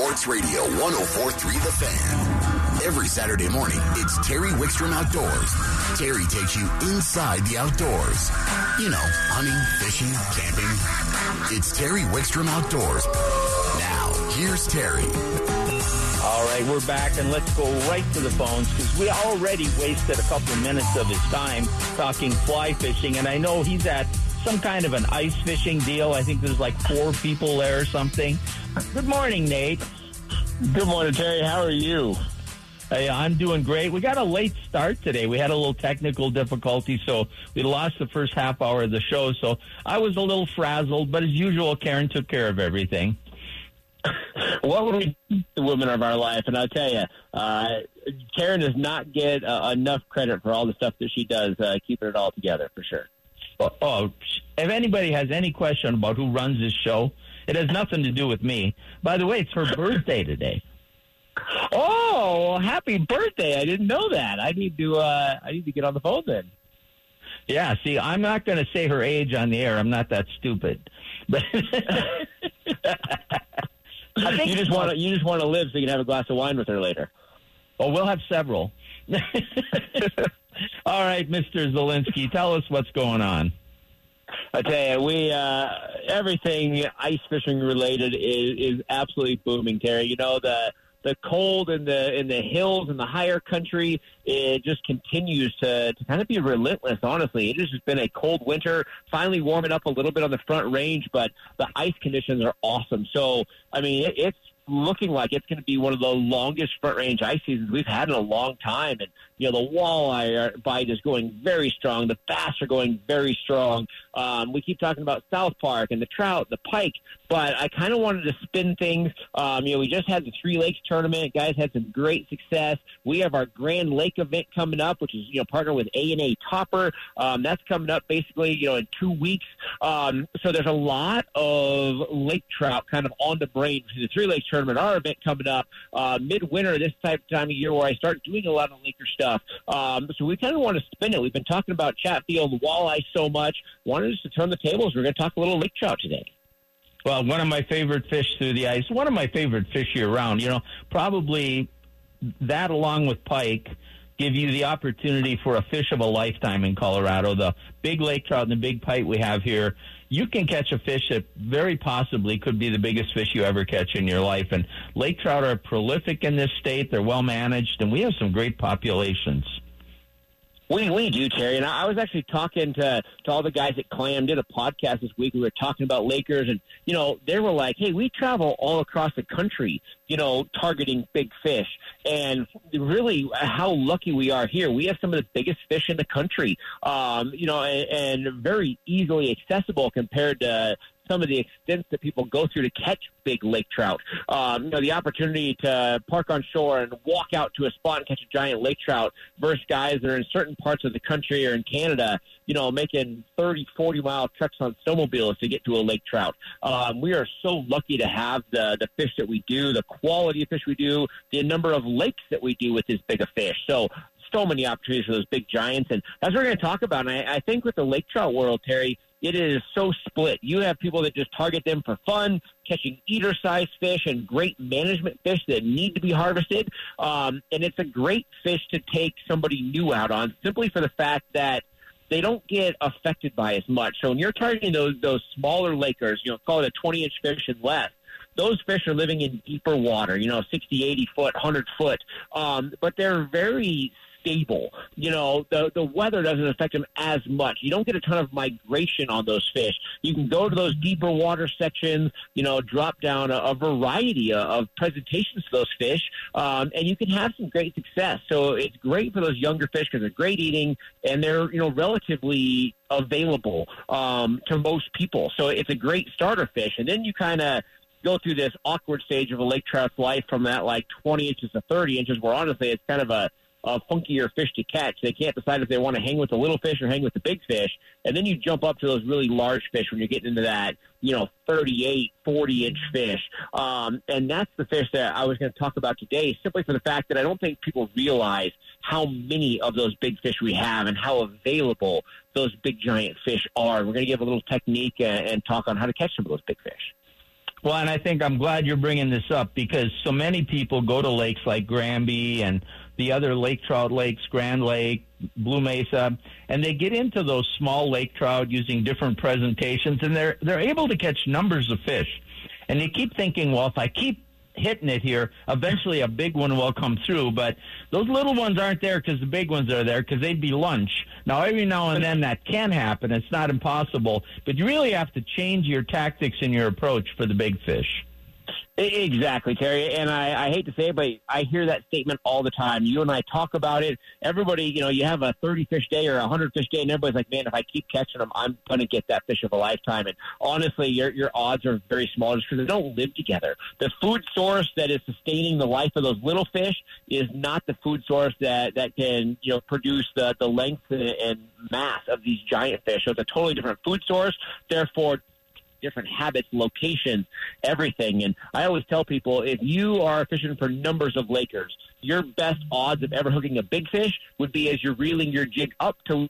Sports Radio 1043 The Fan. Every Saturday morning, it's Terry Wickstrom Outdoors. Terry takes you inside the outdoors. You know, hunting, fishing, camping. It's Terry Wickstrom Outdoors. Now, here's Terry. All right, we're back, and let's go right to the phones because we already wasted a couple of minutes of his time talking fly fishing, and I know he's at some kind of an ice fishing deal. I think there's like four people there or something. Good morning, Nate. Good morning, Terry. How are you? Hey, I'm doing great. We got a late start today. We had a little technical difficulty, so we lost the first half hour of the show. So I was a little frazzled, but as usual, Karen took care of everything. what would we do the women of our life? And I'll tell you, uh, Karen does not get uh, enough credit for all the stuff that she does, uh, keeping it all together for sure. Oh, if anybody has any question about who runs this show, it has nothing to do with me. By the way, it's her birthday today. Oh, happy birthday! I didn't know that. I need to. Uh, I need to get on the phone then. Yeah. See, I'm not going to say her age on the air. I'm not that stupid. But I think you just want to. You just want to live so you can have a glass of wine with her later. Oh, we'll have several. All right, Mr. Zelinsky, tell us what's going on. I tell you, we uh, everything ice fishing related is is absolutely booming, Terry. You know the the cold in the in the hills and the higher country it just continues to, to kind of be relentless honestly it has just been a cold winter finally warming up a little bit on the front range but the ice conditions are awesome so i mean it, it's looking like it's going to be one of the longest front range ice seasons we've had in a long time. And, you know, the walleye bite is going very strong. The bass are going very strong. Um, we keep talking about South Park and the trout, the pike, but I kind of wanted to spin things. Um, you know, we just had the Three Lakes tournament. Guys had some great success. We have our Grand Lake event coming up, which is, you know, partnered with A&A Topper. Um, that's coming up basically, you know, in two weeks. Um, so there's a lot of lake trout kind of on the brain for the Three Lakes tournament tournament, our event coming up uh, midwinter, this type of time of year where I start doing a lot of Laker stuff. Um, so we kind of want to spin it. We've been talking about Chatfield walleye so much. Wanted us to turn the tables. We're going to talk a little lake trout today. Well, one of my favorite fish through the ice, one of my favorite fish year round. You know, probably that along with pike give you the opportunity for a fish of a lifetime in Colorado. The big lake trout and the big pike we have here you can catch a fish that very possibly could be the biggest fish you ever catch in your life. And lake trout are prolific in this state. They're well managed, and we have some great populations. We we do, Terry. And I was actually talking to to all the guys at Clam. Did a podcast this week. We were talking about Lakers, and you know they were like, "Hey, we travel all across the country, you know, targeting big fish." And really, how lucky we are here. We have some of the biggest fish in the country, um, you know, and, and very easily accessible compared to some of the extents that people go through to catch big lake trout. Um, you know, the opportunity to park on shore and walk out to a spot and catch a giant lake trout versus guys that are in certain parts of the country or in Canada, you know, making 30, 40 mile treks on snowmobiles to get to a lake trout. Um, we are so lucky to have the, the fish that we do, the quality of fish we do, the number of lakes that we do with this big a fish. So so many opportunities for those big giants. And that's what we're going to talk about. And I, I think with the lake trout world, Terry, it is so split. You have people that just target them for fun, catching eater sized fish and great management fish that need to be harvested. Um, and it's a great fish to take somebody new out on simply for the fact that they don't get affected by as much. So when you're targeting those those smaller lakers, you know, call it a 20 inch fish and less, those fish are living in deeper water, you know, 60, 80 foot, 100 foot. Um, but they're very stable. You know, the the weather doesn't affect them as much. You don't get a ton of migration on those fish. You can go to those deeper water sections. You know, drop down a, a variety of presentations to those fish, um, and you can have some great success. So it's great for those younger fish because they're great eating and they're you know relatively available um, to most people. So it's a great starter fish, and then you kind of go through this awkward stage of a lake trout's life from that like 20 inches to 30 inches, where honestly it's kind of a uh, funkier fish to catch. They can't decide if they want to hang with the little fish or hang with the big fish. And then you jump up to those really large fish when you're getting into that, you know, 38, 40 inch fish. Um, and that's the fish that I was going to talk about today, simply for the fact that I don't think people realize how many of those big fish we have and how available those big giant fish are. We're going to give a little technique uh, and talk on how to catch some of those big fish. Well, and I think I'm glad you're bringing this up because so many people go to lakes like Granby and the other lake trout lakes, Grand Lake, Blue Mesa, and they get into those small lake trout using different presentations, and they're they're able to catch numbers of fish. And they keep thinking, well, if I keep hitting it here, eventually a big one will come through. But those little ones aren't there because the big ones are there because they'd be lunch. Now, every now and then that can happen. It's not impossible, but you really have to change your tactics and your approach for the big fish. Exactly, Terry. And I, I hate to say it, but I hear that statement all the time. You and I talk about it. Everybody, you know, you have a 30 fish day or a 100 fish day, and everybody's like, man, if I keep catching them, I'm going to get that fish of a lifetime. And honestly, your, your odds are very small just because they don't live together. The food source that is sustaining the life of those little fish is not the food source that, that can, you know, produce the, the length and mass of these giant fish. So it's a totally different food source. Therefore, different habits, locations, everything. And I always tell people if you are fishing for numbers of Lakers, your best odds of ever hooking a big fish would be as you're reeling your jig up to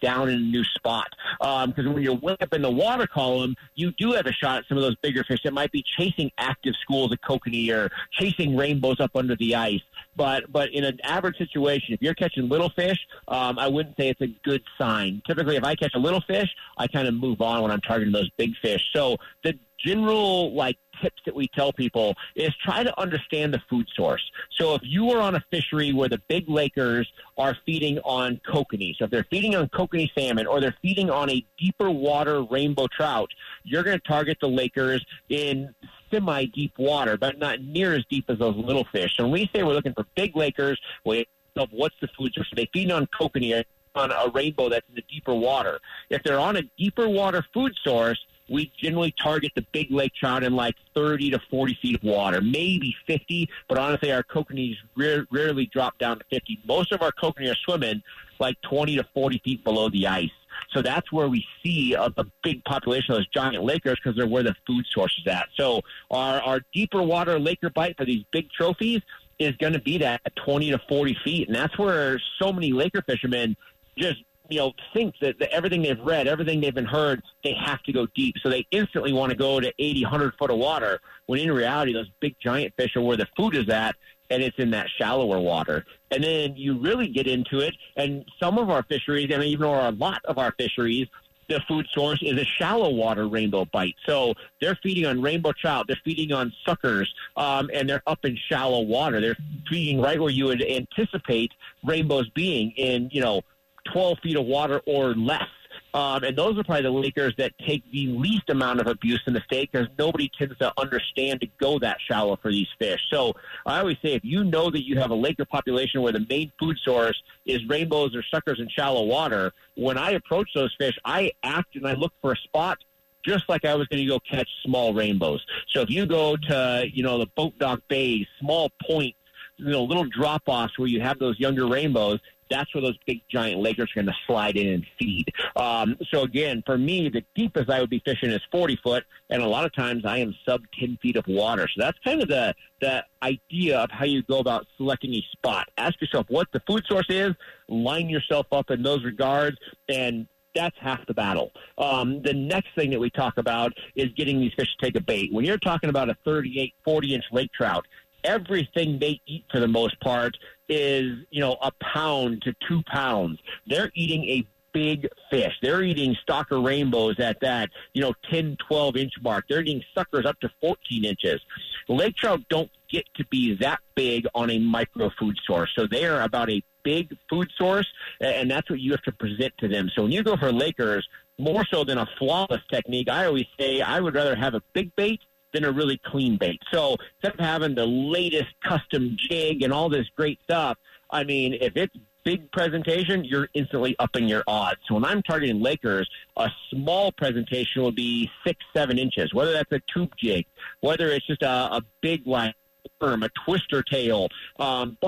down in a new spot. Because um, when you're way up in the water column, you do have a shot at some of those bigger fish that might be chasing active schools of kokanee or chasing rainbows up under the ice. But but in an average situation, if you're catching little fish, um, I wouldn't say it's a good sign. Typically, if I catch a little fish, I kind of move on when I'm targeting those big fish. So the general like tips that we tell people is try to understand the food source. So if you are on a fishery where the big lakers are feeding on kokanee, so if they're feeding on kokanee salmon or they're feeding on a deeper water rainbow trout, you're going to target the lakers in semi deep water, but not near as deep as those little fish. So when we say we're looking for big lakers, we of what's the food source. They feed on kokanee on a rainbow that's in the deeper water. If they're on a deeper water food source, we generally target the big lake trout in like 30 to 40 feet of water, maybe 50, but honestly, our kokanees rare, rarely drop down to 50. Most of our kokanee are swimming like 20 to 40 feet below the ice. So that's where we see a, a big population of those giant lakers because they're where the food source is at. So our, our deeper water laker bite for these big trophies is going to be that 20 to 40 feet. And that's where so many laker fishermen just you know, think that, that everything they've read, everything they've been heard, they have to go deep. So they instantly want to go to 80, 100 foot of water, when in reality, those big giant fish are where the food is at, and it's in that shallower water. And then you really get into it, and some of our fisheries, and even or a lot of our fisheries, the food source is a shallow water rainbow bite. So they're feeding on rainbow trout, they're feeding on suckers, um, and they're up in shallow water. They're feeding right where you would anticipate rainbows being in, you know, 12 feet of water or less. Um, and those are probably the Lakers that take the least amount of abuse in the state because nobody tends to understand to go that shallow for these fish. So I always say if you know that you have a Laker population where the main food source is rainbows or suckers in shallow water, when I approach those fish, I act and I look for a spot just like I was going to go catch small rainbows. So if you go to, you know, the boat dock bays, small points, you know, little drop offs where you have those younger rainbows, that's where those big giant lakers are going to slide in and feed. Um, so again, for me, the deepest I would be fishing is 40 foot, and a lot of times I am sub 10 feet of water. So that's kind of the the idea of how you go about selecting a spot. Ask yourself what the food source is, line yourself up in those regards, and that's half the battle. Um, the next thing that we talk about is getting these fish to take a bait. When you're talking about a 38, 40 inch lake trout, everything they eat for the most part is, you know, a pound to two pounds. They're eating a big fish. They're eating stocker rainbows at that, you know, 10, 12 inch mark. They're eating suckers up to 14 inches. Lake trout don't get to be that big on a micro food source. So they are about a big food source, and that's what you have to present to them. So when you go for Lakers, more so than a flawless technique, I always say I would rather have a big bait than a really clean bait. So instead of having the latest custom jig and all this great stuff, I mean, if it's big presentation, you're instantly upping your odds. So when I'm targeting Lakers, a small presentation will be six, seven inches, whether that's a tube jig, whether it's just a, a big like worm, a twister tail, um,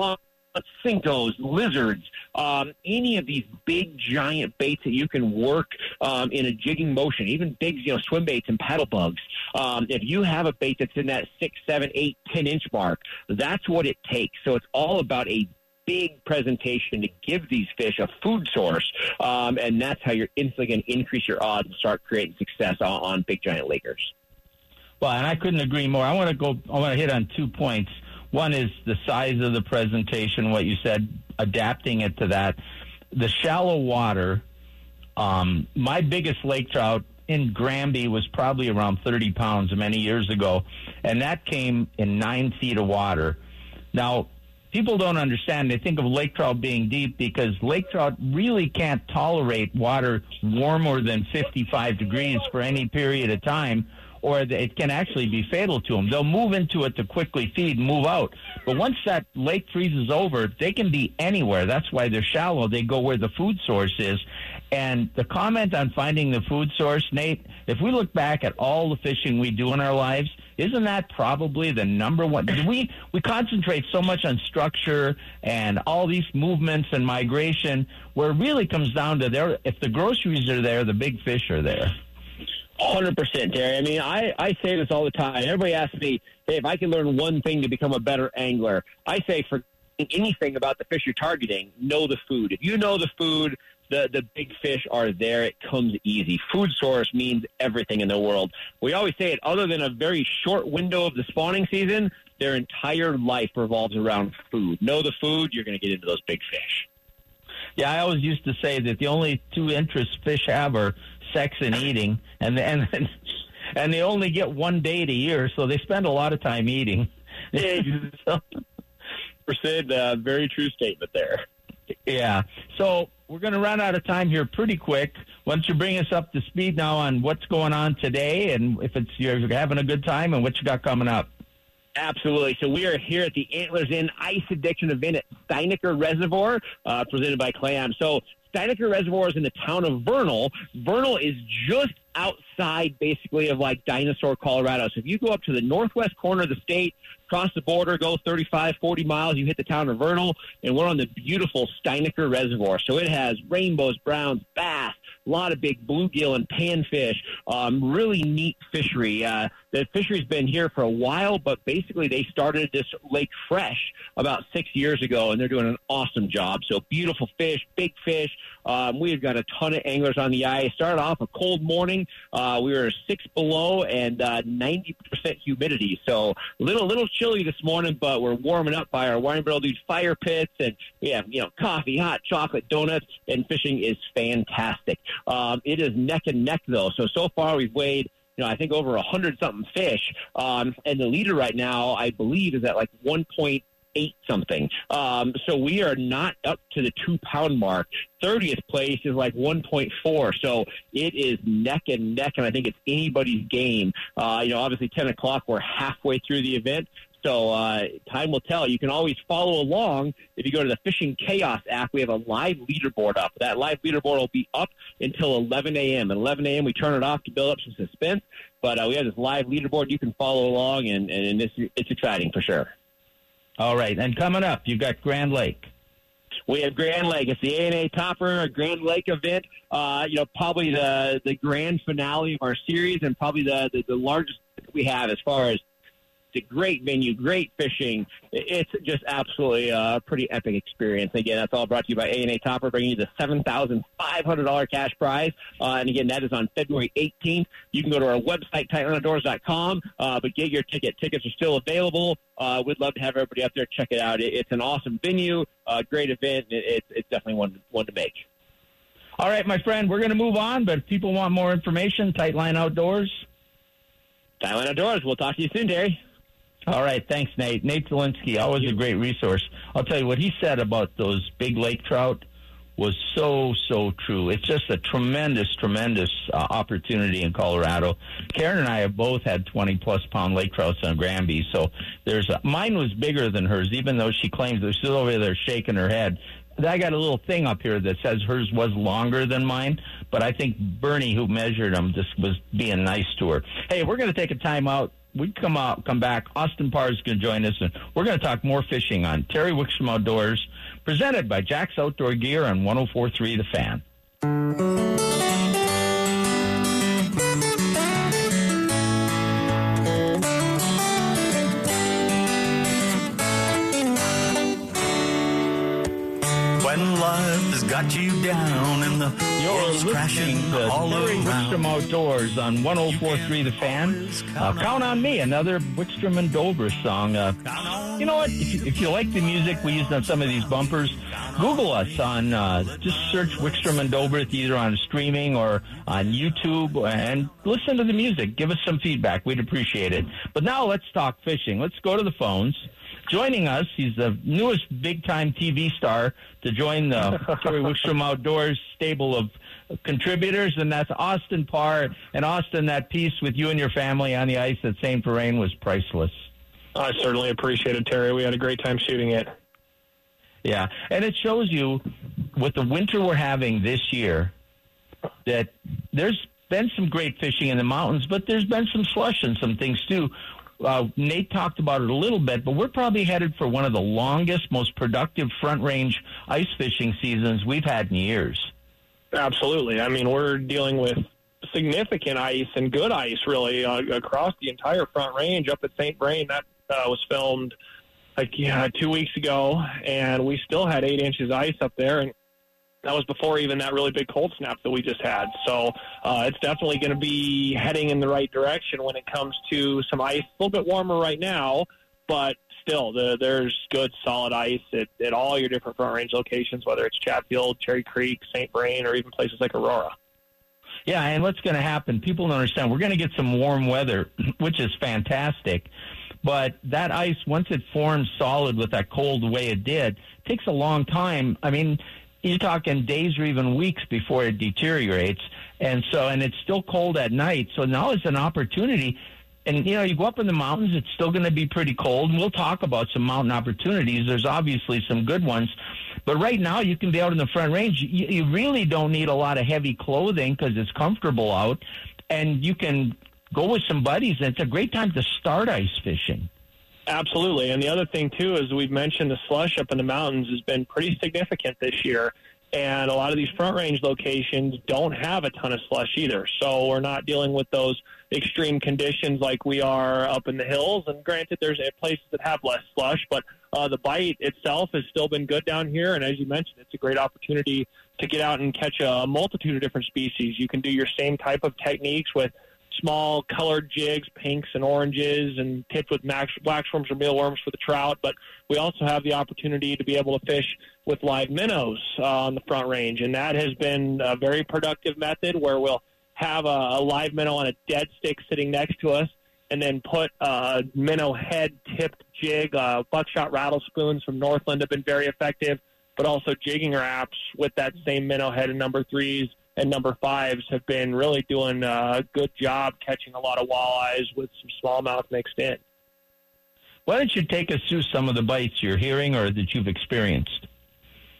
Senkos, lizards, um, any of these big giant baits that you can work um, in a jigging motion, even big you know swim baits and paddle bugs. Um, if you have a bait that's in that six, seven, eight, ten inch mark, that's what it takes. So it's all about a big presentation to give these fish a food source, um, and that's how you're instantly going to increase your odds and start creating success on, on big giant lakers. Well, and I couldn't agree more. I want to go. I want to hit on two points. One is the size of the presentation. What you said, adapting it to that. The shallow water. Um, my biggest lake trout in Granby was probably around 30 pounds many years ago, and that came in nine feet of water. Now, people don't understand. They think of lake trout being deep because lake trout really can't tolerate water warmer than 55 degrees for any period of time, or it can actually be fatal to them. They'll move into it to quickly feed and move out. But once that lake freezes over, they can be anywhere. That's why they're shallow. They go where the food source is. And the comment on finding the food source, Nate, if we look back at all the fishing we do in our lives, isn't that probably the number one? We we concentrate so much on structure and all these movements and migration, where it really comes down to there. If the groceries are there, the big fish are there. Hundred percent, Terry. I mean, I I say this all the time. Everybody asks me, "Hey, if I can learn one thing to become a better angler," I say for anything about the fish you're targeting, know the food. If you know the food, the the big fish are there. It comes easy. Food source means everything in the world. We always say it. Other than a very short window of the spawning season, their entire life revolves around food. Know the food, you're going to get into those big fish. Yeah, I always used to say that the only two interests fish have are sex and eating, and and and they only get one date a year, so they spend a lot of time eating. so, Percent, uh, very true statement there. Yeah. So we're going to run out of time here pretty quick. Why don't you bring us up to speed now on what's going on today, and if it's you're having a good time, and what you got coming up? Absolutely. So we are here at the Antlers Inn Ice Addiction event at Steinaker Reservoir, uh, presented by Clam. So Steinaker Reservoir is in the town of Vernal. Vernal is just outside, basically, of like Dinosaur, Colorado. So if you go up to the northwest corner of the state, cross the border, go 35, 40 miles, you hit the town of Vernal, and we're on the beautiful Steinaker Reservoir. So it has rainbows, browns, bass, a lot of big bluegill and panfish. Um, really neat fishery. Uh, the fishery's been here for a while, but basically they started this lake fresh about six years ago, and they're doing an awesome job. So beautiful fish, big fish. Um, we've got a ton of anglers on the ice. Started off a cold morning. Uh, we were six below and uh, 90% humidity. So a little, little chilly this morning, but we're warming up by our wine barrel dude fire pits, and we have you know coffee, hot chocolate, donuts, and fishing is fantastic. Um, it is neck and neck though. So so far we've weighed you know, I think over a hundred something fish. Um, and the leader right now, I believe, is at like one point eight something. Um, so we are not up to the two pound mark. 30th place is like 1.4. So it is neck and neck, and I think it's anybody's game. Uh, you know, obviously 10 o'clock, we're halfway through the event. So uh, time will tell. You can always follow along if you go to the Fishing Chaos app. We have a live leaderboard up. That live leaderboard will be up until 11 a.m. At 11 a.m. we turn it off to build up some suspense. But uh, we have this live leaderboard. You can follow along, and, and it's, it's exciting for sure. All right, and coming up, you've got Grand Lake. We have Grand Lake. It's the A&A Topper a Grand Lake event. Uh, you know, probably the the grand finale of our series, and probably the, the the largest we have as far as it's a great venue, great fishing. It's just absolutely a pretty epic experience. Again, that's all brought to you by A&A Topper, bringing you the $7,500 cash prize. Uh, and again, that is on February 18th. You can go to our website, tightlineoutdoors.com, uh, but get your ticket. Tickets are still available. Uh, we'd love to have everybody up there check it out. It, it's an awesome venue, uh, great event. It, it, it's definitely one, one to make. All right, my friend, we're going to move on, but if people want more information, Tightline Outdoors. Tightline Outdoors. We'll talk to you soon, Terry. All right, thanks, Nate. Nate Zelinsky, always a great resource. I'll tell you what he said about those big lake trout was so so true. It's just a tremendous, tremendous uh, opportunity in Colorado. Karen and I have both had twenty plus pound lake trouts on Granby, so there's a, mine was bigger than hers, even though she claims that she's over there shaking her head. I got a little thing up here that says hers was longer than mine, but I think Bernie, who measured them, just was being nice to her. Hey, we're going to take a time out we come out, come back. Austin Parr is going to join us, and we're going to talk more fishing on Terry Wickstrom Outdoors, presented by Jack's Outdoor Gear on 104.3 The Fan. When life got you down and the You're world's crashing listening to all Terry. Wickstrom Outdoors on 104.3 The Fan. Uh, count on me, another Wickstrom and Dover song. Uh, you know what? If you, if you like the music we used on some of these bumpers, Google us on, uh, just search Wickstrom and Dover either on streaming or on YouTube and listen to the music. Give us some feedback. We'd appreciate it. But now let's talk fishing. Let's go to the phones. Joining us, he's the newest big time TV star to join the Terry Wickstrom Outdoors stable of contributors, and that's Austin Parr. And Austin, that piece with you and your family on the ice at St. Vrain was priceless. I certainly appreciate it, Terry. We had a great time shooting it. Yeah, and it shows you with the winter we're having this year that there's been some great fishing in the mountains, but there's been some slush and some things too. Uh, Nate talked about it a little bit, but we're probably headed for one of the longest, most productive front range ice fishing seasons we've had in years. Absolutely. I mean, we're dealing with significant ice and good ice, really, uh, across the entire front range up at St. Vrain. That uh, was filmed like yeah, two weeks ago, and we still had eight inches ice up there, and that was before even that really big cold snap that we just had. So uh, it's definitely going to be heading in the right direction when it comes to some ice. A little bit warmer right now, but still, the, there's good solid ice at, at all your different front range locations, whether it's Chatfield, Cherry Creek, St. Vrain, or even places like Aurora. Yeah, and what's going to happen? People don't understand. We're going to get some warm weather, which is fantastic. But that ice, once it forms solid with that cold way it did, takes a long time. I mean, you're talking days or even weeks before it deteriorates. And so, and it's still cold at night. So now it's an opportunity. And, you know, you go up in the mountains, it's still going to be pretty cold. And we'll talk about some mountain opportunities. There's obviously some good ones. But right now, you can be out in the front range. You, you really don't need a lot of heavy clothing because it's comfortable out. And you can go with some buddies. And it's a great time to start ice fishing. Absolutely. And the other thing, too, is we've mentioned the slush up in the mountains has been pretty significant this year. And a lot of these front range locations don't have a ton of slush either. So we're not dealing with those extreme conditions like we are up in the hills. And granted, there's places that have less slush, but uh, the bite itself has still been good down here. And as you mentioned, it's a great opportunity to get out and catch a multitude of different species. You can do your same type of techniques with small colored jigs, pinks and oranges, and tipped with max, waxworms or mealworms for the trout. But we also have the opportunity to be able to fish with live minnows uh, on the front range, and that has been a very productive method where we'll have a, a live minnow on a dead stick sitting next to us, and then put a minnow head tipped jig. Uh, buckshot rattle spoons from Northland have been very effective, but also Jigging Raps with that same minnow head and number threes and number fives have been really doing a good job catching a lot of walleyes with some smallmouth mixed in. Why don't you take us through some of the bites you're hearing or that you've experienced?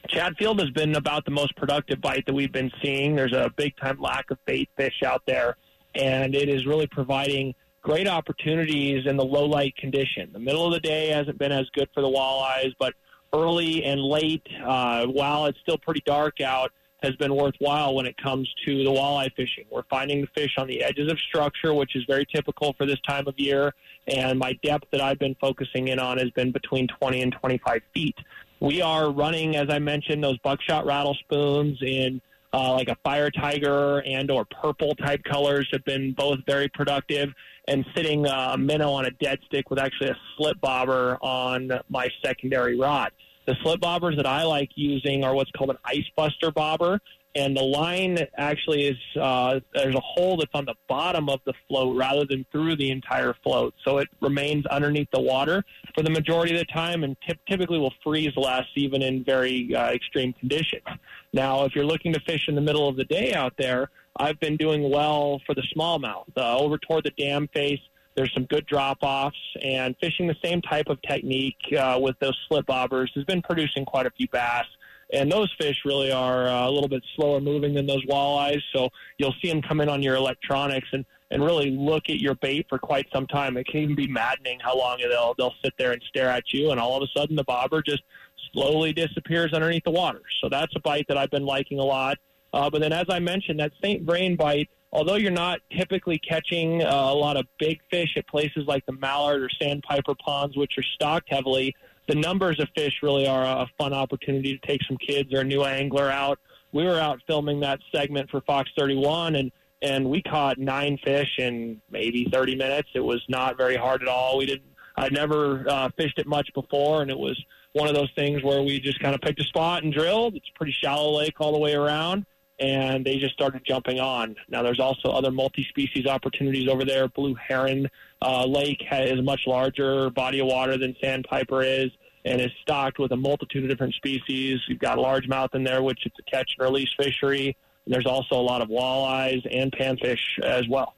Chatfield has been about the most productive bite that we've been seeing. There's a big time lack of bait fish out there, and it is really providing great opportunities in the low light condition. The middle of the day hasn't been as good for the walleyes, but early and late, uh, while it's still pretty dark out, has been worthwhile when it comes to the walleye fishing. We're finding the fish on the edges of structure, which is very typical for this time of year. And my depth that I've been focusing in on has been between 20 and 25 feet. We are running, as I mentioned, those buckshot rattle spoons in uh, like a fire tiger and or purple type colors have been both very productive. And sitting uh, a minnow on a dead stick with actually a slip bobber on my secondary rod. The slip bobbers that I like using are what's called an ice buster bobber. And the line actually is uh, there's a hole that's on the bottom of the float rather than through the entire float. So it remains underneath the water for the majority of the time and t- typically will freeze less even in very uh, extreme conditions. Now, if you're looking to fish in the middle of the day out there, I've been doing well for the smallmouth. Uh, over toward the dam face, there's some good drop offs, and fishing the same type of technique uh, with those slip bobbers has been producing quite a few bass. And those fish really are uh, a little bit slower moving than those walleyes, so you'll see them come in on your electronics and, and really look at your bait for quite some time. It can even be maddening how long they'll they'll sit there and stare at you, and all of a sudden the bobber just slowly disappears underneath the water. So that's a bite that I've been liking a lot. Uh, but then, as I mentioned, that St. Vrain bite although you're not typically catching uh, a lot of big fish at places like the Mallard or Sandpiper ponds, which are stocked heavily, the numbers of fish really are a fun opportunity to take some kids or a new angler out. We were out filming that segment for Fox 31, and and we caught nine fish in maybe 30 minutes. It was not very hard at all. We didn't. I'd never uh, fished it much before, and it was one of those things where we just kind of picked a spot and drilled. It's a pretty shallow lake all the way around, and they just started jumping on. Now, there's also other multi-species opportunities over there. Blue Heron uh, Lake has a much larger body of water than Sandpiper is, and is stocked with a multitude of different species. You've got largemouth in there, which is a catch and release fishery. And there's also a lot of walleyes and panfish as well.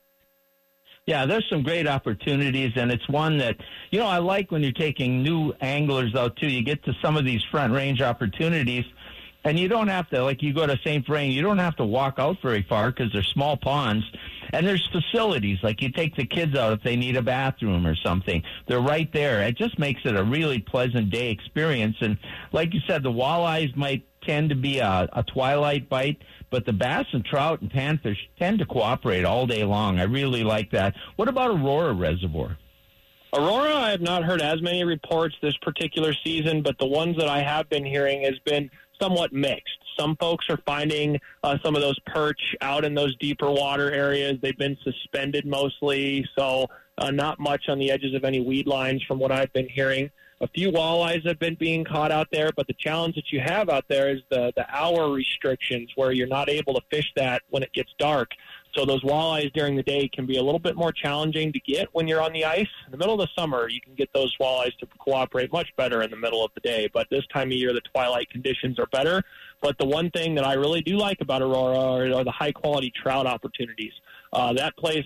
Yeah, there's some great opportunities, and it's one that, you know, I like when you're taking new anglers out too. You get to some of these front range opportunities, and you don't have to, like, you go to St. Vrain, you don't have to walk out very far because they're small ponds, and there's facilities. Like, you take the kids out if they need a bathroom or something. They're right there. It just makes it a really pleasant day experience. And like you said, the walleyes might tend to be a, a twilight bite but the bass and trout and panfish tend to cooperate all day long. I really like that. What about Aurora Reservoir? Aurora, I have not heard as many reports this particular season, but the ones that I have been hearing has been somewhat mixed. Some folks are finding uh, some of those perch out in those deeper water areas. They've been suspended mostly, so uh, not much on the edges of any weed lines from what I've been hearing. A few walleyes have been being caught out there, but the challenge that you have out there is the, the hour restrictions where you're not able to fish that when it gets dark. So those walleyes during the day can be a little bit more challenging to get when you're on the ice. In the middle of the summer, you can get those walleyes to cooperate much better in the middle of the day. But this time of year, the twilight conditions are better. But the one thing that I really do like about Aurora are, the high quality trout opportunities. Uh, that place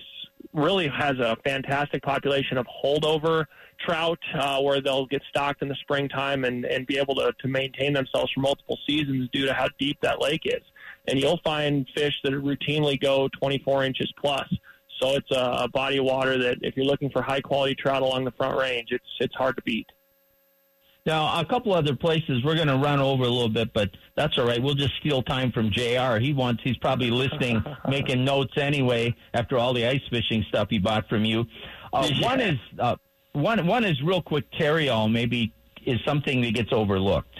really has a fantastic population of holdover trout uh, where they'll get stocked in the springtime and, and be able to, to maintain themselves for multiple seasons due to how deep that lake is. And you'll find fish that routinely go 24 inches plus. So it's a, a body of water that if you're looking for high quality trout along the front range, it's it's hard to beat. Now, a couple other places we're going to run over a little bit, but that's all right. We'll just steal time from Jr. He wants. He's probably listening, making notes anyway after all the ice fishing stuff he bought from you. Uh, yeah. One is uh, one. One is real quick. Tarryall maybe is something that gets overlooked.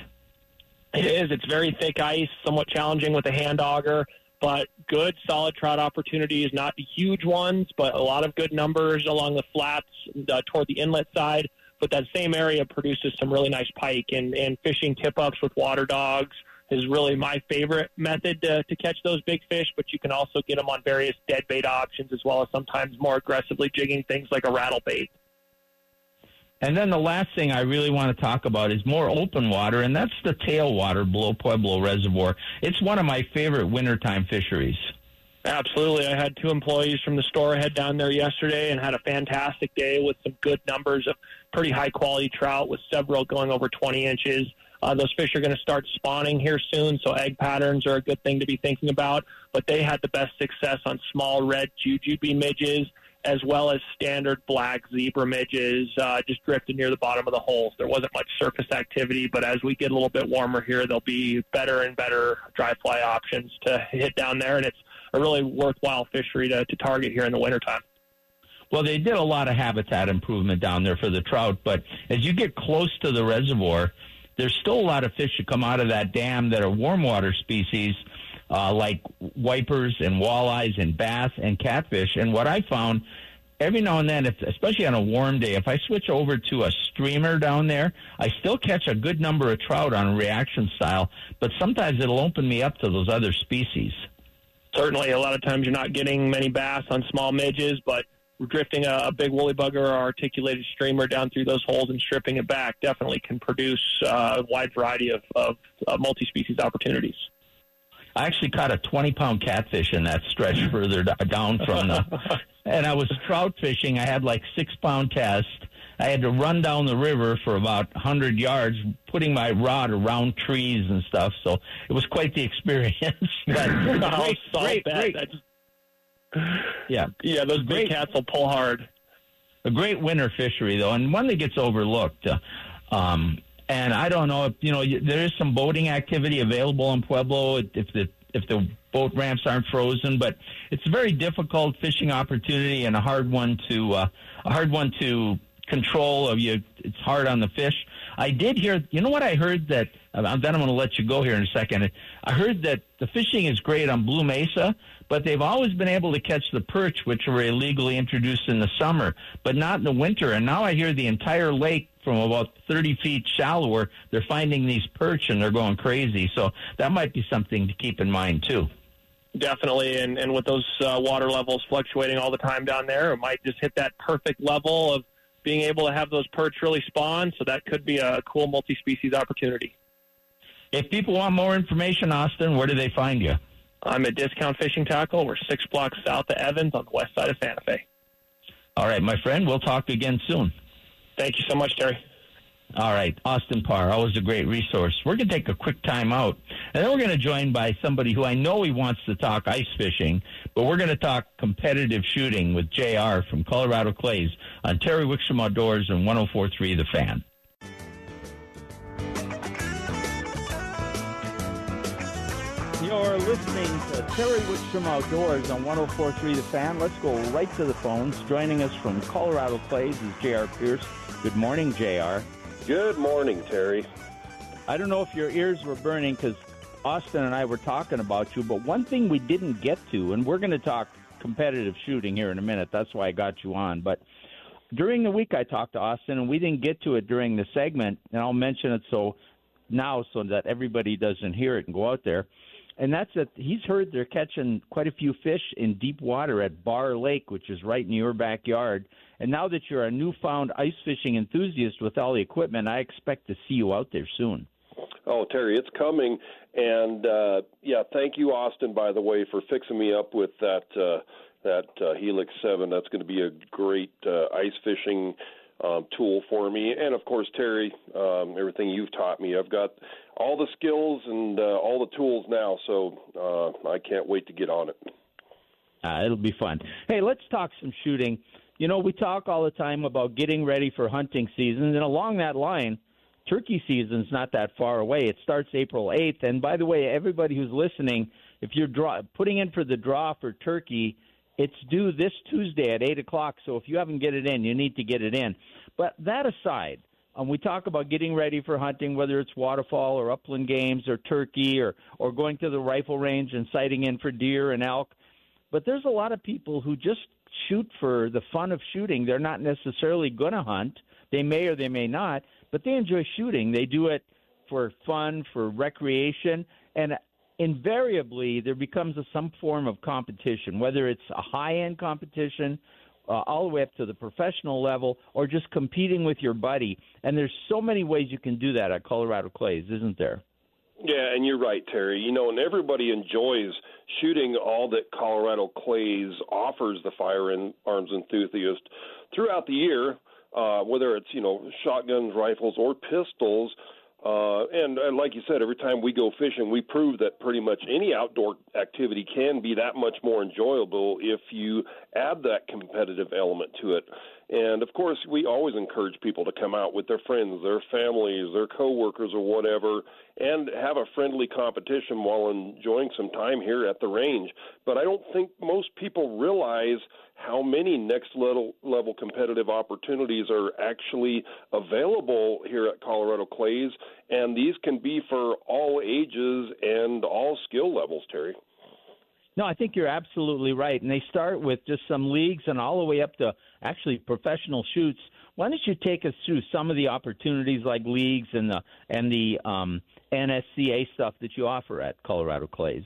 It is. It's very thick ice, somewhat challenging with a hand auger, but good, solid trout opportunities. Not huge ones, but a lot of good numbers along the flats uh, toward the inlet side but that same area produces some really nice pike and, and fishing tip ups with water dogs is really my favorite method to, to catch those big fish, but you can also get them on various dead bait options as well as sometimes more aggressively jigging things like a rattle bait. And then the last thing I really want to talk about is more open water, and that's the tailwater below Pueblo Reservoir. It's one of my favorite wintertime fisheries. Absolutely. I had two employees from the store head down there yesterday and had a fantastic day with some good numbers of pretty high quality trout, with several going over 20 inches. Uh, those fish are going to start spawning here soon, so egg patterns are a good thing to be thinking about. But they had the best success on small red jujube midges as well as standard black zebra midges uh, just drifted near the bottom of the holes. There wasn't much surface activity, but as we get a little bit warmer here, there'll be better and better dry fly options to hit down there, and it's a really worthwhile fishery to, to target here in the wintertime. Well, they did a lot of habitat improvement down there for the trout, but as you get close to the reservoir, there's still a lot of fish that come out of that dam that are warm water species, uh, like wipers and walleyes and bass and catfish. And what I found every now and then, if, especially on a warm day, if I switch over to a streamer down there, I still catch a good number of trout on a reaction style, but sometimes it'll open me up to those other species certainly a lot of times you're not getting many bass on small midges, but drifting a, a big woolly bugger or articulated streamer down through those holes and stripping it back definitely can produce uh, a wide variety of, of uh, multi-species opportunities. I actually caught a 20 pound catfish in that stretch further down from the, and I was trout fishing. I had like six pound test I had to run down the river for about 100 yards, putting my rod around trees and stuff. So it was quite the experience. but great, great, great. Just, yeah, yeah, those big cats will pull hard. A great winter fishery, though, and one that gets overlooked. Uh, um, and I don't know if you know there is some boating activity available in Pueblo if the if the boat ramps aren't frozen, but it's a very difficult fishing opportunity and a hard one to uh, a hard one to control of you. It's hard on the fish. I did hear. You know what I heard that. Uh, then I'm going to let you go here in a second. I heard that the fishing is great on Blue Mesa, but they've always been able to catch the perch, which were illegally introduced in the summer, but not in the winter. And now I hear the entire lake from about 30 feet shallower, they're finding these perch and they're going crazy. So that might be something to keep in mind too. Definitely, and and with those uh, water levels fluctuating all the time down there, it might just hit that perfect level of being able to have those perch really spawn. So that could be a cool multi-species opportunity. If people want more information, Austin, where do they find you? I'm at Discount Fishing Tackle. We're six blocks south of Evans on the west side of Santa Fe. All right, my friend. We'll talk again soon. Thank you so much, Terry. All right, Austin Parr, always a great resource. We're going to take a quick time out, and then we're going to join by somebody who I know he wants to talk ice fishing, but we're going to talk competitive shooting with JR from Colorado Clays on Terry Wickstrom Outdoors and 1043 The Fan. You're listening to Terry Wickstrom Outdoors on 1043 The Fan. Let's go right to the phones. Joining us from Colorado Clays is JR Pierce. Good morning, JR. Good morning, Terry. I don't know if your ears were burning because Austin and I were talking about you, but one thing we didn't get to, and we're going to talk competitive shooting here in a minute. That's why I got you on. But during the week, I talked to Austin, and we didn't get to it during the segment, and I'll mention it so now so that everybody doesn't hear it and go out there. And that's that he's heard they're catching quite a few fish in deep water at Barr Lake, which is right in your backyard. And now that you're a newfound ice fishing enthusiast with all the equipment, I expect to see you out there soon. Oh, Terry, it's coming. And uh, yeah, thank you, Austin, by the way, for fixing me up with that uh, that uh, Helix Seven. That's going to be a great uh, ice fishing um, tool for me. And of course, Terry, um, everything you've taught me, I've got all the skills and uh, all the tools now. So uh, I can't wait to get on it. Uh, it'll be fun. Hey, let's talk some shooting. You know, we talk all the time about getting ready for hunting season, and along that line, turkey season's not that far away. It starts April 8th. And by the way, everybody who's listening, if you're draw, putting in for the draw for turkey, it's due this Tuesday at 8 o'clock. So if you haven't get it in, you need to get it in. But that aside, um, we talk about getting ready for hunting, whether it's waterfowl or upland games or turkey or, or going to the rifle range and sighting in for deer and elk. But there's a lot of people who just shoot for the fun of shooting. They're not necessarily going to hunt. They may or they may not, but they enjoy shooting. They do it for fun, for recreation, and invariably there becomes a, some form of competition, whether it's a high-end competition uh, all the way up to the professional level or just competing with your buddy. And there's so many ways you can do that at Colorado Clays, isn't there? Yeah, and you're right, Terry. You know, and everybody enjoys shooting all that Colorado Clays offers the firearms enthusiast throughout the year, uh, whether it's you know shotguns, rifles, or pistols. Uh, and, and like you said, every time we go fishing, we prove that pretty much any outdoor activity can be that much more enjoyable if you add that competitive element to it. And of course, we always encourage people to come out with their friends, their families, their coworkers, or whatever, and have a friendly competition while enjoying some time here at the range. But I don't think most people realize how many next level level competitive opportunities are actually available here at Colorado Clays, and these can be for all ages and all skill levels. Terry. No, I think you're absolutely right. And they start with just some leagues and all the way up to actually professional shoots. Why don't you take us through some of the opportunities like leagues and the and the um, NSCA stuff that you offer at Colorado Clays?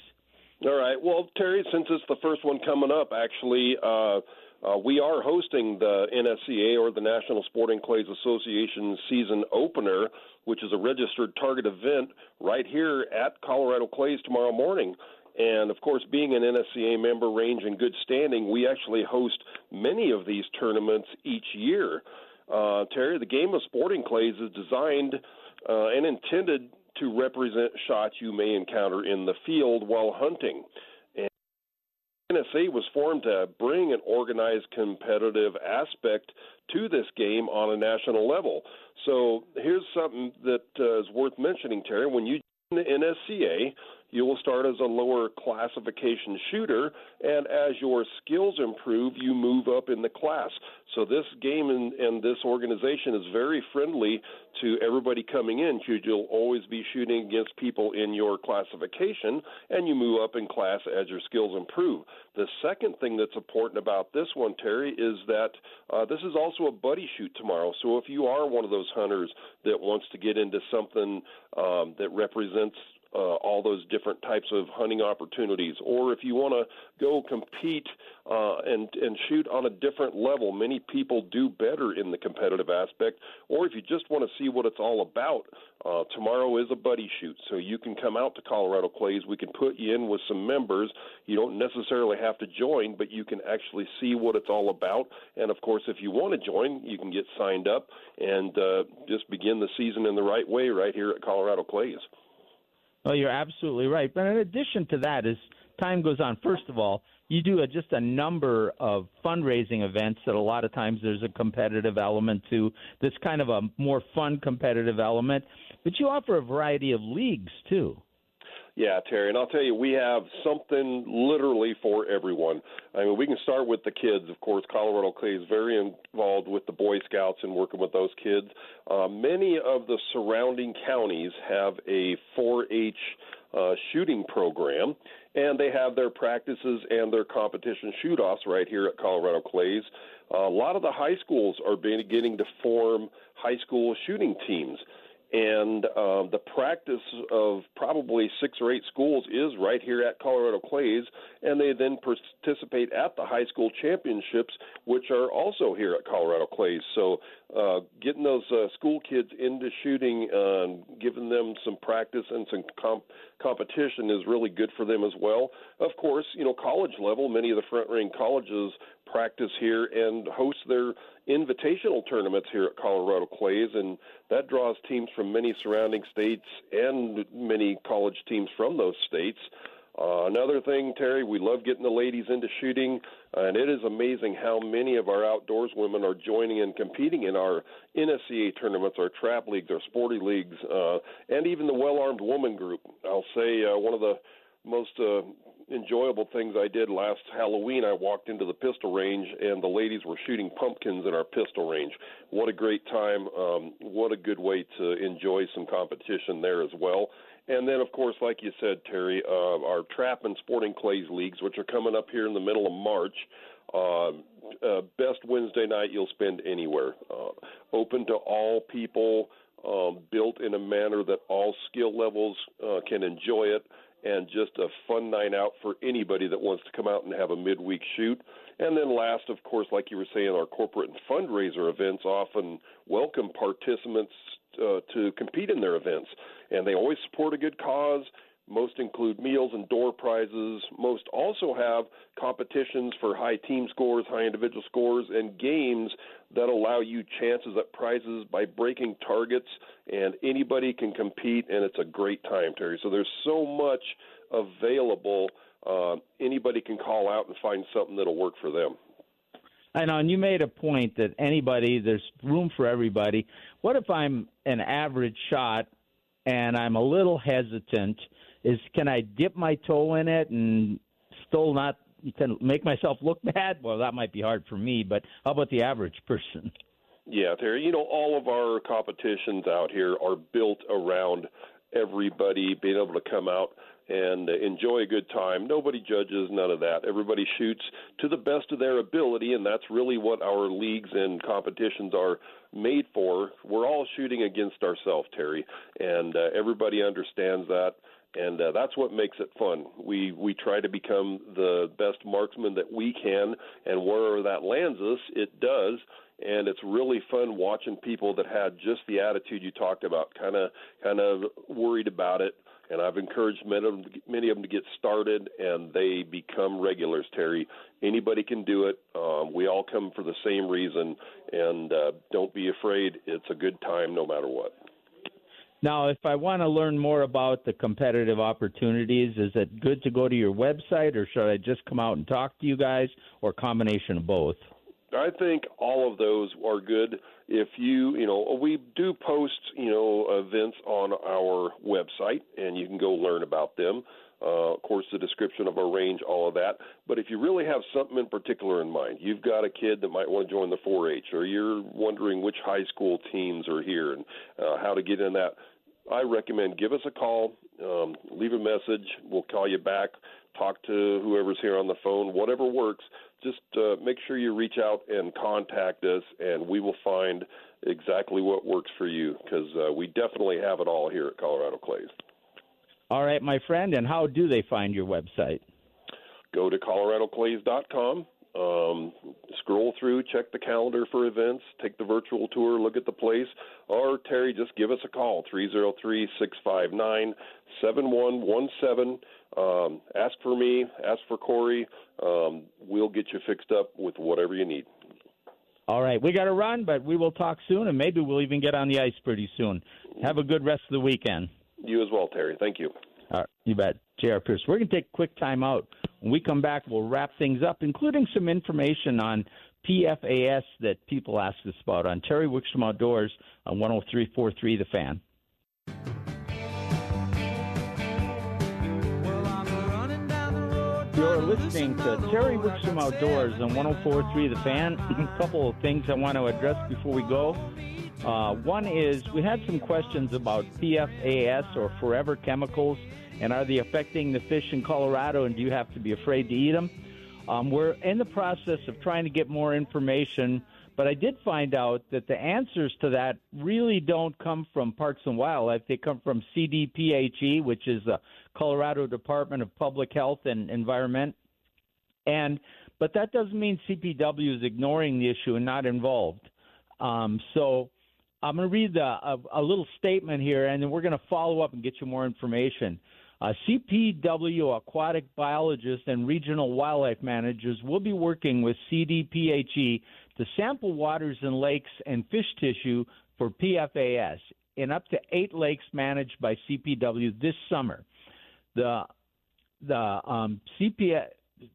All right. Well, Terry, since it's the first one coming up, actually, uh, uh, we are hosting the NSCA or the National Sporting Clays Association season opener, which is a registered target event right here at Colorado Clays tomorrow morning. And of course, being an NSCA member, range in good standing, we actually host many of these tournaments each year. Uh, Terry, the game of sporting clays is designed uh, and intended to represent shots you may encounter in the field while hunting. And NSA was formed to bring an organized competitive aspect to this game on a national level. So here's something that uh, is worth mentioning, Terry. When you join the NSCA, you will start as a lower classification shooter, and as your skills improve, you move up in the class. So this game and, and this organization is very friendly to everybody coming in you'll always be shooting against people in your classification, and you move up in class as your skills improve. The second thing that's important about this one, Terry, is that uh, this is also a buddy shoot tomorrow. So if you are one of those hunters that wants to get into something um, that represents uh, all those different types of hunting opportunities, or if you want to go compete uh, and and shoot on a different level, many people do better in the competitive aspect. Or if you just want to see what it's all about, uh, tomorrow is a buddy shoot, so you can come out to Colorado Clays. We can put you in with some members. You don't necessarily have to join, but you can actually see what it's all about. And of course, if you want to join, you can get signed up and uh, just begin the season in the right way right here at Colorado Clays. Oh, you're absolutely right. But in addition to that, as time goes on, first of all, you do a, just a number of fundraising events that a lot of times there's a competitive element to. This kind of a more fun competitive element, but you offer a variety of leagues too. Yeah, Terry, and I'll tell you, we have something literally for everyone. I mean, we can start with the kids. Of course, Colorado Clay is very involved with the Boy Scouts and working with those kids. Uh, many of the surrounding counties have a 4-H uh, shooting program, and they have their practices and their competition shoot-offs right here at Colorado Clays. Uh, a lot of the high schools are beginning to form high school shooting teams and uh, the practice of probably six or eight schools is right here at Colorado Clays, and they then participate at the high school championships, which are also here at Colorado Clays. So, uh, getting those uh, school kids into shooting, uh, giving them some practice and some comp- competition is really good for them as well. Of course, you know, college level, many of the front range colleges practice here and host their invitational tournaments here at Colorado Clays, and that draws teams from many surrounding states and many college teams from those states. Uh, another thing, Terry, we love getting the ladies into shooting, and it is amazing how many of our outdoors women are joining and competing in our NSCA tournaments, our trap leagues, our sporty leagues, uh, and even the well armed woman group. I'll say uh, one of the most uh, enjoyable things I did last Halloween. I walked into the pistol range and the ladies were shooting pumpkins in our pistol range. What a great time! Um, what a good way to enjoy some competition there as well. And then, of course, like you said, Terry, uh, our trap and sporting clays leagues, which are coming up here in the middle of March. Uh, uh, best Wednesday night you'll spend anywhere. Uh, open to all people, um, built in a manner that all skill levels uh, can enjoy it and just a fun night out for anybody that wants to come out and have a midweek shoot. And then last, of course, like you were saying, our corporate and fundraiser events often welcome participants uh, to compete in their events, and they always support a good cause. Most include meals and door prizes. Most also have competitions for high team scores, high individual scores, and games that allow you chances at prizes by breaking targets. And anybody can compete, and it's a great time, Terry. So there's so much available. Uh, anybody can call out and find something that'll work for them. I know, and you made a point that anybody, there's room for everybody. What if I'm an average shot and I'm a little hesitant? is can I dip my toe in it and still not can make myself look bad? Well, that might be hard for me, but how about the average person? Yeah, Terry, you know, all of our competitions out here are built around everybody being able to come out and enjoy a good time. Nobody judges, none of that. Everybody shoots to the best of their ability, and that's really what our leagues and competitions are made for. We're all shooting against ourselves, Terry, and uh, everybody understands that and uh, that's what makes it fun. We we try to become the best marksman that we can, and wherever that lands us, it does. And it's really fun watching people that had just the attitude you talked about, kind of kind of worried about it. And I've encouraged many of, them many of them to get started, and they become regulars. Terry, anybody can do it. Um, we all come for the same reason, and uh, don't be afraid. It's a good time, no matter what. Now, if I want to learn more about the competitive opportunities, is it good to go to your website or should I just come out and talk to you guys or combination of both? I think all of those are good. If you, you know, we do post, you know, events on our website and you can go learn about them. Uh, of course, the description of our range, all of that. But if you really have something in particular in mind, you've got a kid that might want to join the 4-H, or you're wondering which high school teams are here and uh, how to get in that. I recommend give us a call, um, leave a message. We'll call you back, talk to whoever's here on the phone, whatever works. Just uh, make sure you reach out and contact us, and we will find exactly what works for you because uh, we definitely have it all here at Colorado Clays. All right, my friend. And how do they find your website? Go to coloradoclays.com. Um, scroll through, check the calendar for events, take the virtual tour, look at the place, or Terry, just give us a call, 303 659 7117. Um, ask for me, ask for Corey. Um, we'll get you fixed up with whatever you need. All right, we got to run, but we will talk soon, and maybe we'll even get on the ice pretty soon. Have a good rest of the weekend. You as well, Terry. Thank you. All right, you bet. J.R. Pierce. We're going to take a quick time out. When we come back, we'll wrap things up, including some information on PFAS that people ask us about on Terry Wickstrom Outdoors on 103.43 The Fan. You're listening to Terry Wickstrom Outdoors on 104.3 The Fan. a couple of things I want to address before we go. Uh, one is we had some questions about PFAS or forever chemicals, and are they affecting the fish in Colorado, and do you have to be afraid to eat them? Um, we're in the process of trying to get more information, but I did find out that the answers to that really don't come from Parks and Wildlife. They come from CDPHE, which is the Colorado Department of Public Health and Environment. And but that doesn't mean CPW is ignoring the issue and not involved. Um, so I'm going to read the, a, a, little statement here, and then we're going to follow up and get you more information. Uh, CPW aquatic biologists and regional wildlife managers will be working with CDPHE to sample waters and lakes and fish tissue for PFAS in up to eight lakes managed by CPW this summer. The the um, CP,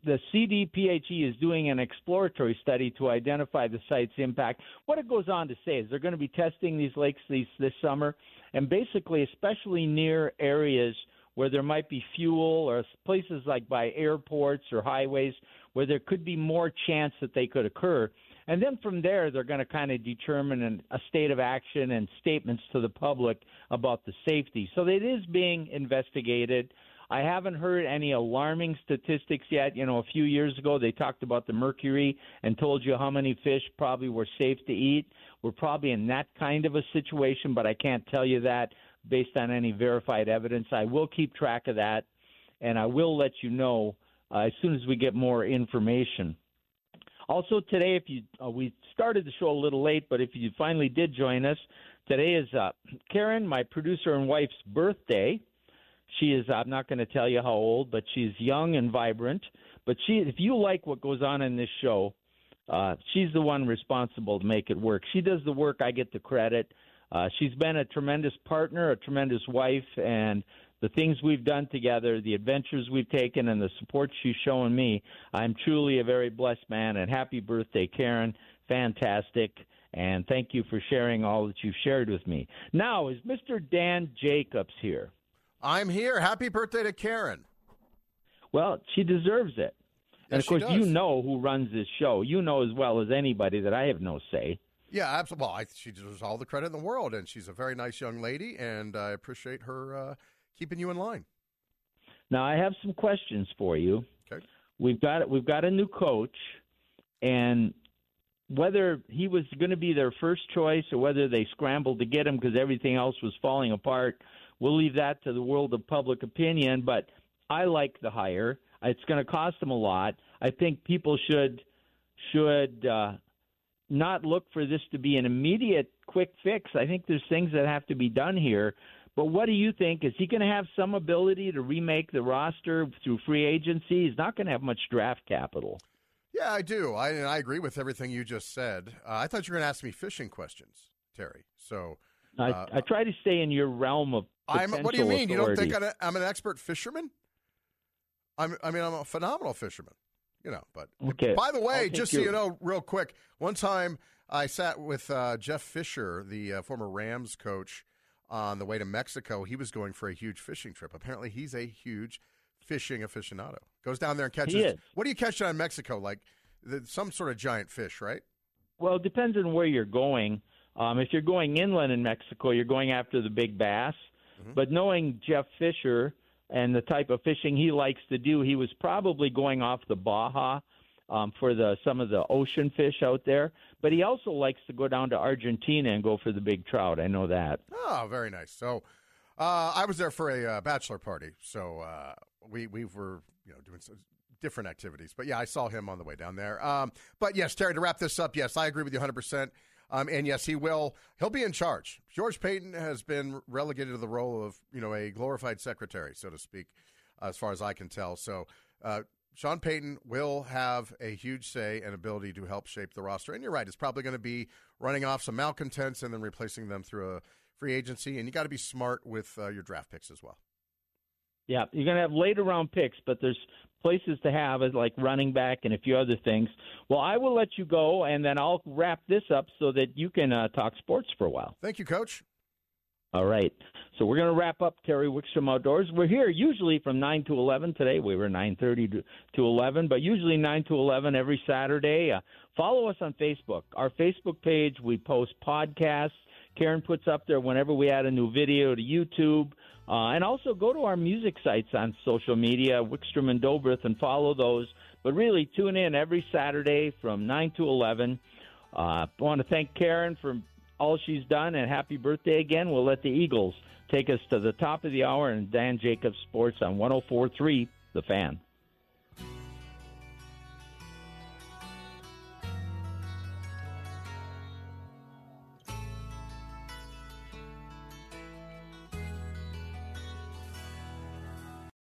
the CDPHE is doing an exploratory study to identify the site's impact. What it goes on to say is they're going to be testing these lakes these, this summer, and basically, especially near areas where there might be fuel or places like by airports or highways where there could be more chance that they could occur. And then from there, they're going to kind of determine an, a state of action and statements to the public about the safety. So it is being investigated. I haven't heard any alarming statistics yet. You know, a few years ago they talked about the mercury and told you how many fish probably were safe to eat. We're probably in that kind of a situation, but I can't tell you that based on any verified evidence. I will keep track of that, and I will let you know uh, as soon as we get more information. Also today, if you uh, we started the show a little late, but if you finally did join us, today is uh, Karen, my producer and wife's birthday. She is, I'm not going to tell you how old, but she's young and vibrant. But she, if you like what goes on in this show, uh, she's the one responsible to make it work. She does the work, I get the credit. Uh, she's been a tremendous partner, a tremendous wife, and the things we've done together, the adventures we've taken, and the support she's shown me, I'm truly a very blessed man. And happy birthday, Karen. Fantastic. And thank you for sharing all that you've shared with me. Now, is Mr. Dan Jacobs here? I'm here. Happy birthday to Karen. Well, she deserves it. and of course, you know who runs this show. You know as well as anybody that I have no say. Yeah, absolutely. Well, I, she deserves all the credit in the world, and she's a very nice young lady, and I appreciate her uh, keeping you in line. Now, I have some questions for you. Okay. We've got we've got a new coach, and whether he was going to be their first choice or whether they scrambled to get him because everything else was falling apart, we'll leave that to the world of public opinion. But I like the hire. It's going to cost them a lot. I think people should should uh, not look for this to be an immediate quick fix. I think there's things that have to be done here. But what do you think? Is he going to have some ability to remake the roster through free agency? He's not going to have much draft capital. Yeah, I do. I, I agree with everything you just said. Uh, I thought you were going to ask me fishing questions, Terry. So I, uh, I try to stay in your realm of. I'm. What do you mean? authority. You don't think I'm, a, I'm an expert fisherman? I'm. I mean, I'm a phenomenal fisherman. You know, but Okay. by the way, just so you know, real quick, one time I sat with uh, Jeff Fisher, the uh, former Rams coach, on the way to Mexico. He was going for a huge fishing trip. Apparently, he's a huge fishing aficionado. Goes down there and catches. What do you catch on Mexico? Like the, some sort of giant fish, right? Well, it depends on where you're going. Um, if you're going inland in Mexico, you're going after the big bass. But knowing Jeff Fisher and the type of fishing he likes to do, he was probably going off the Baja um, for the some of the ocean fish out there. But he also likes to go down to Argentina and go for the big trout. I know that. Oh, very nice. So, uh, I was there for a uh, bachelor party, so uh, we we were you know doing some different activities. But yeah, I saw him on the way down there. Um, but yes, Terry, to wrap this up, yes, I agree with you 100. percent um, and yes, he will. He'll be in charge. George Paton has been relegated to the role of you know a glorified secretary, so to speak, as far as I can tell. So. Uh, Sean Payton will have a huge say and ability to help shape the roster. And you're right, it's probably going to be running off some malcontents and then replacing them through a free agency. And you got to be smart with uh, your draft picks as well. Yeah, you're going to have later round picks, but there's places to have like running back and a few other things. Well, I will let you go, and then I'll wrap this up so that you can uh, talk sports for a while. Thank you, Coach. All right. So we're going to wrap up Terry Wickstrom Outdoors. We're here usually from 9 to 11. Today we were 9:30 to, to 11, but usually 9 to 11 every Saturday. Uh, follow us on Facebook. Our Facebook page, we post podcasts. Karen puts up there whenever we add a new video to YouTube. Uh, and also go to our music sites on social media, Wickstrom and Dobrith, and follow those. But really, tune in every Saturday from 9 to 11. Uh, I want to thank Karen for all she's done, and happy birthday again. We'll let the Eagles take us to the top of the hour and Dan Jacobs Sports on 1043 The Fan.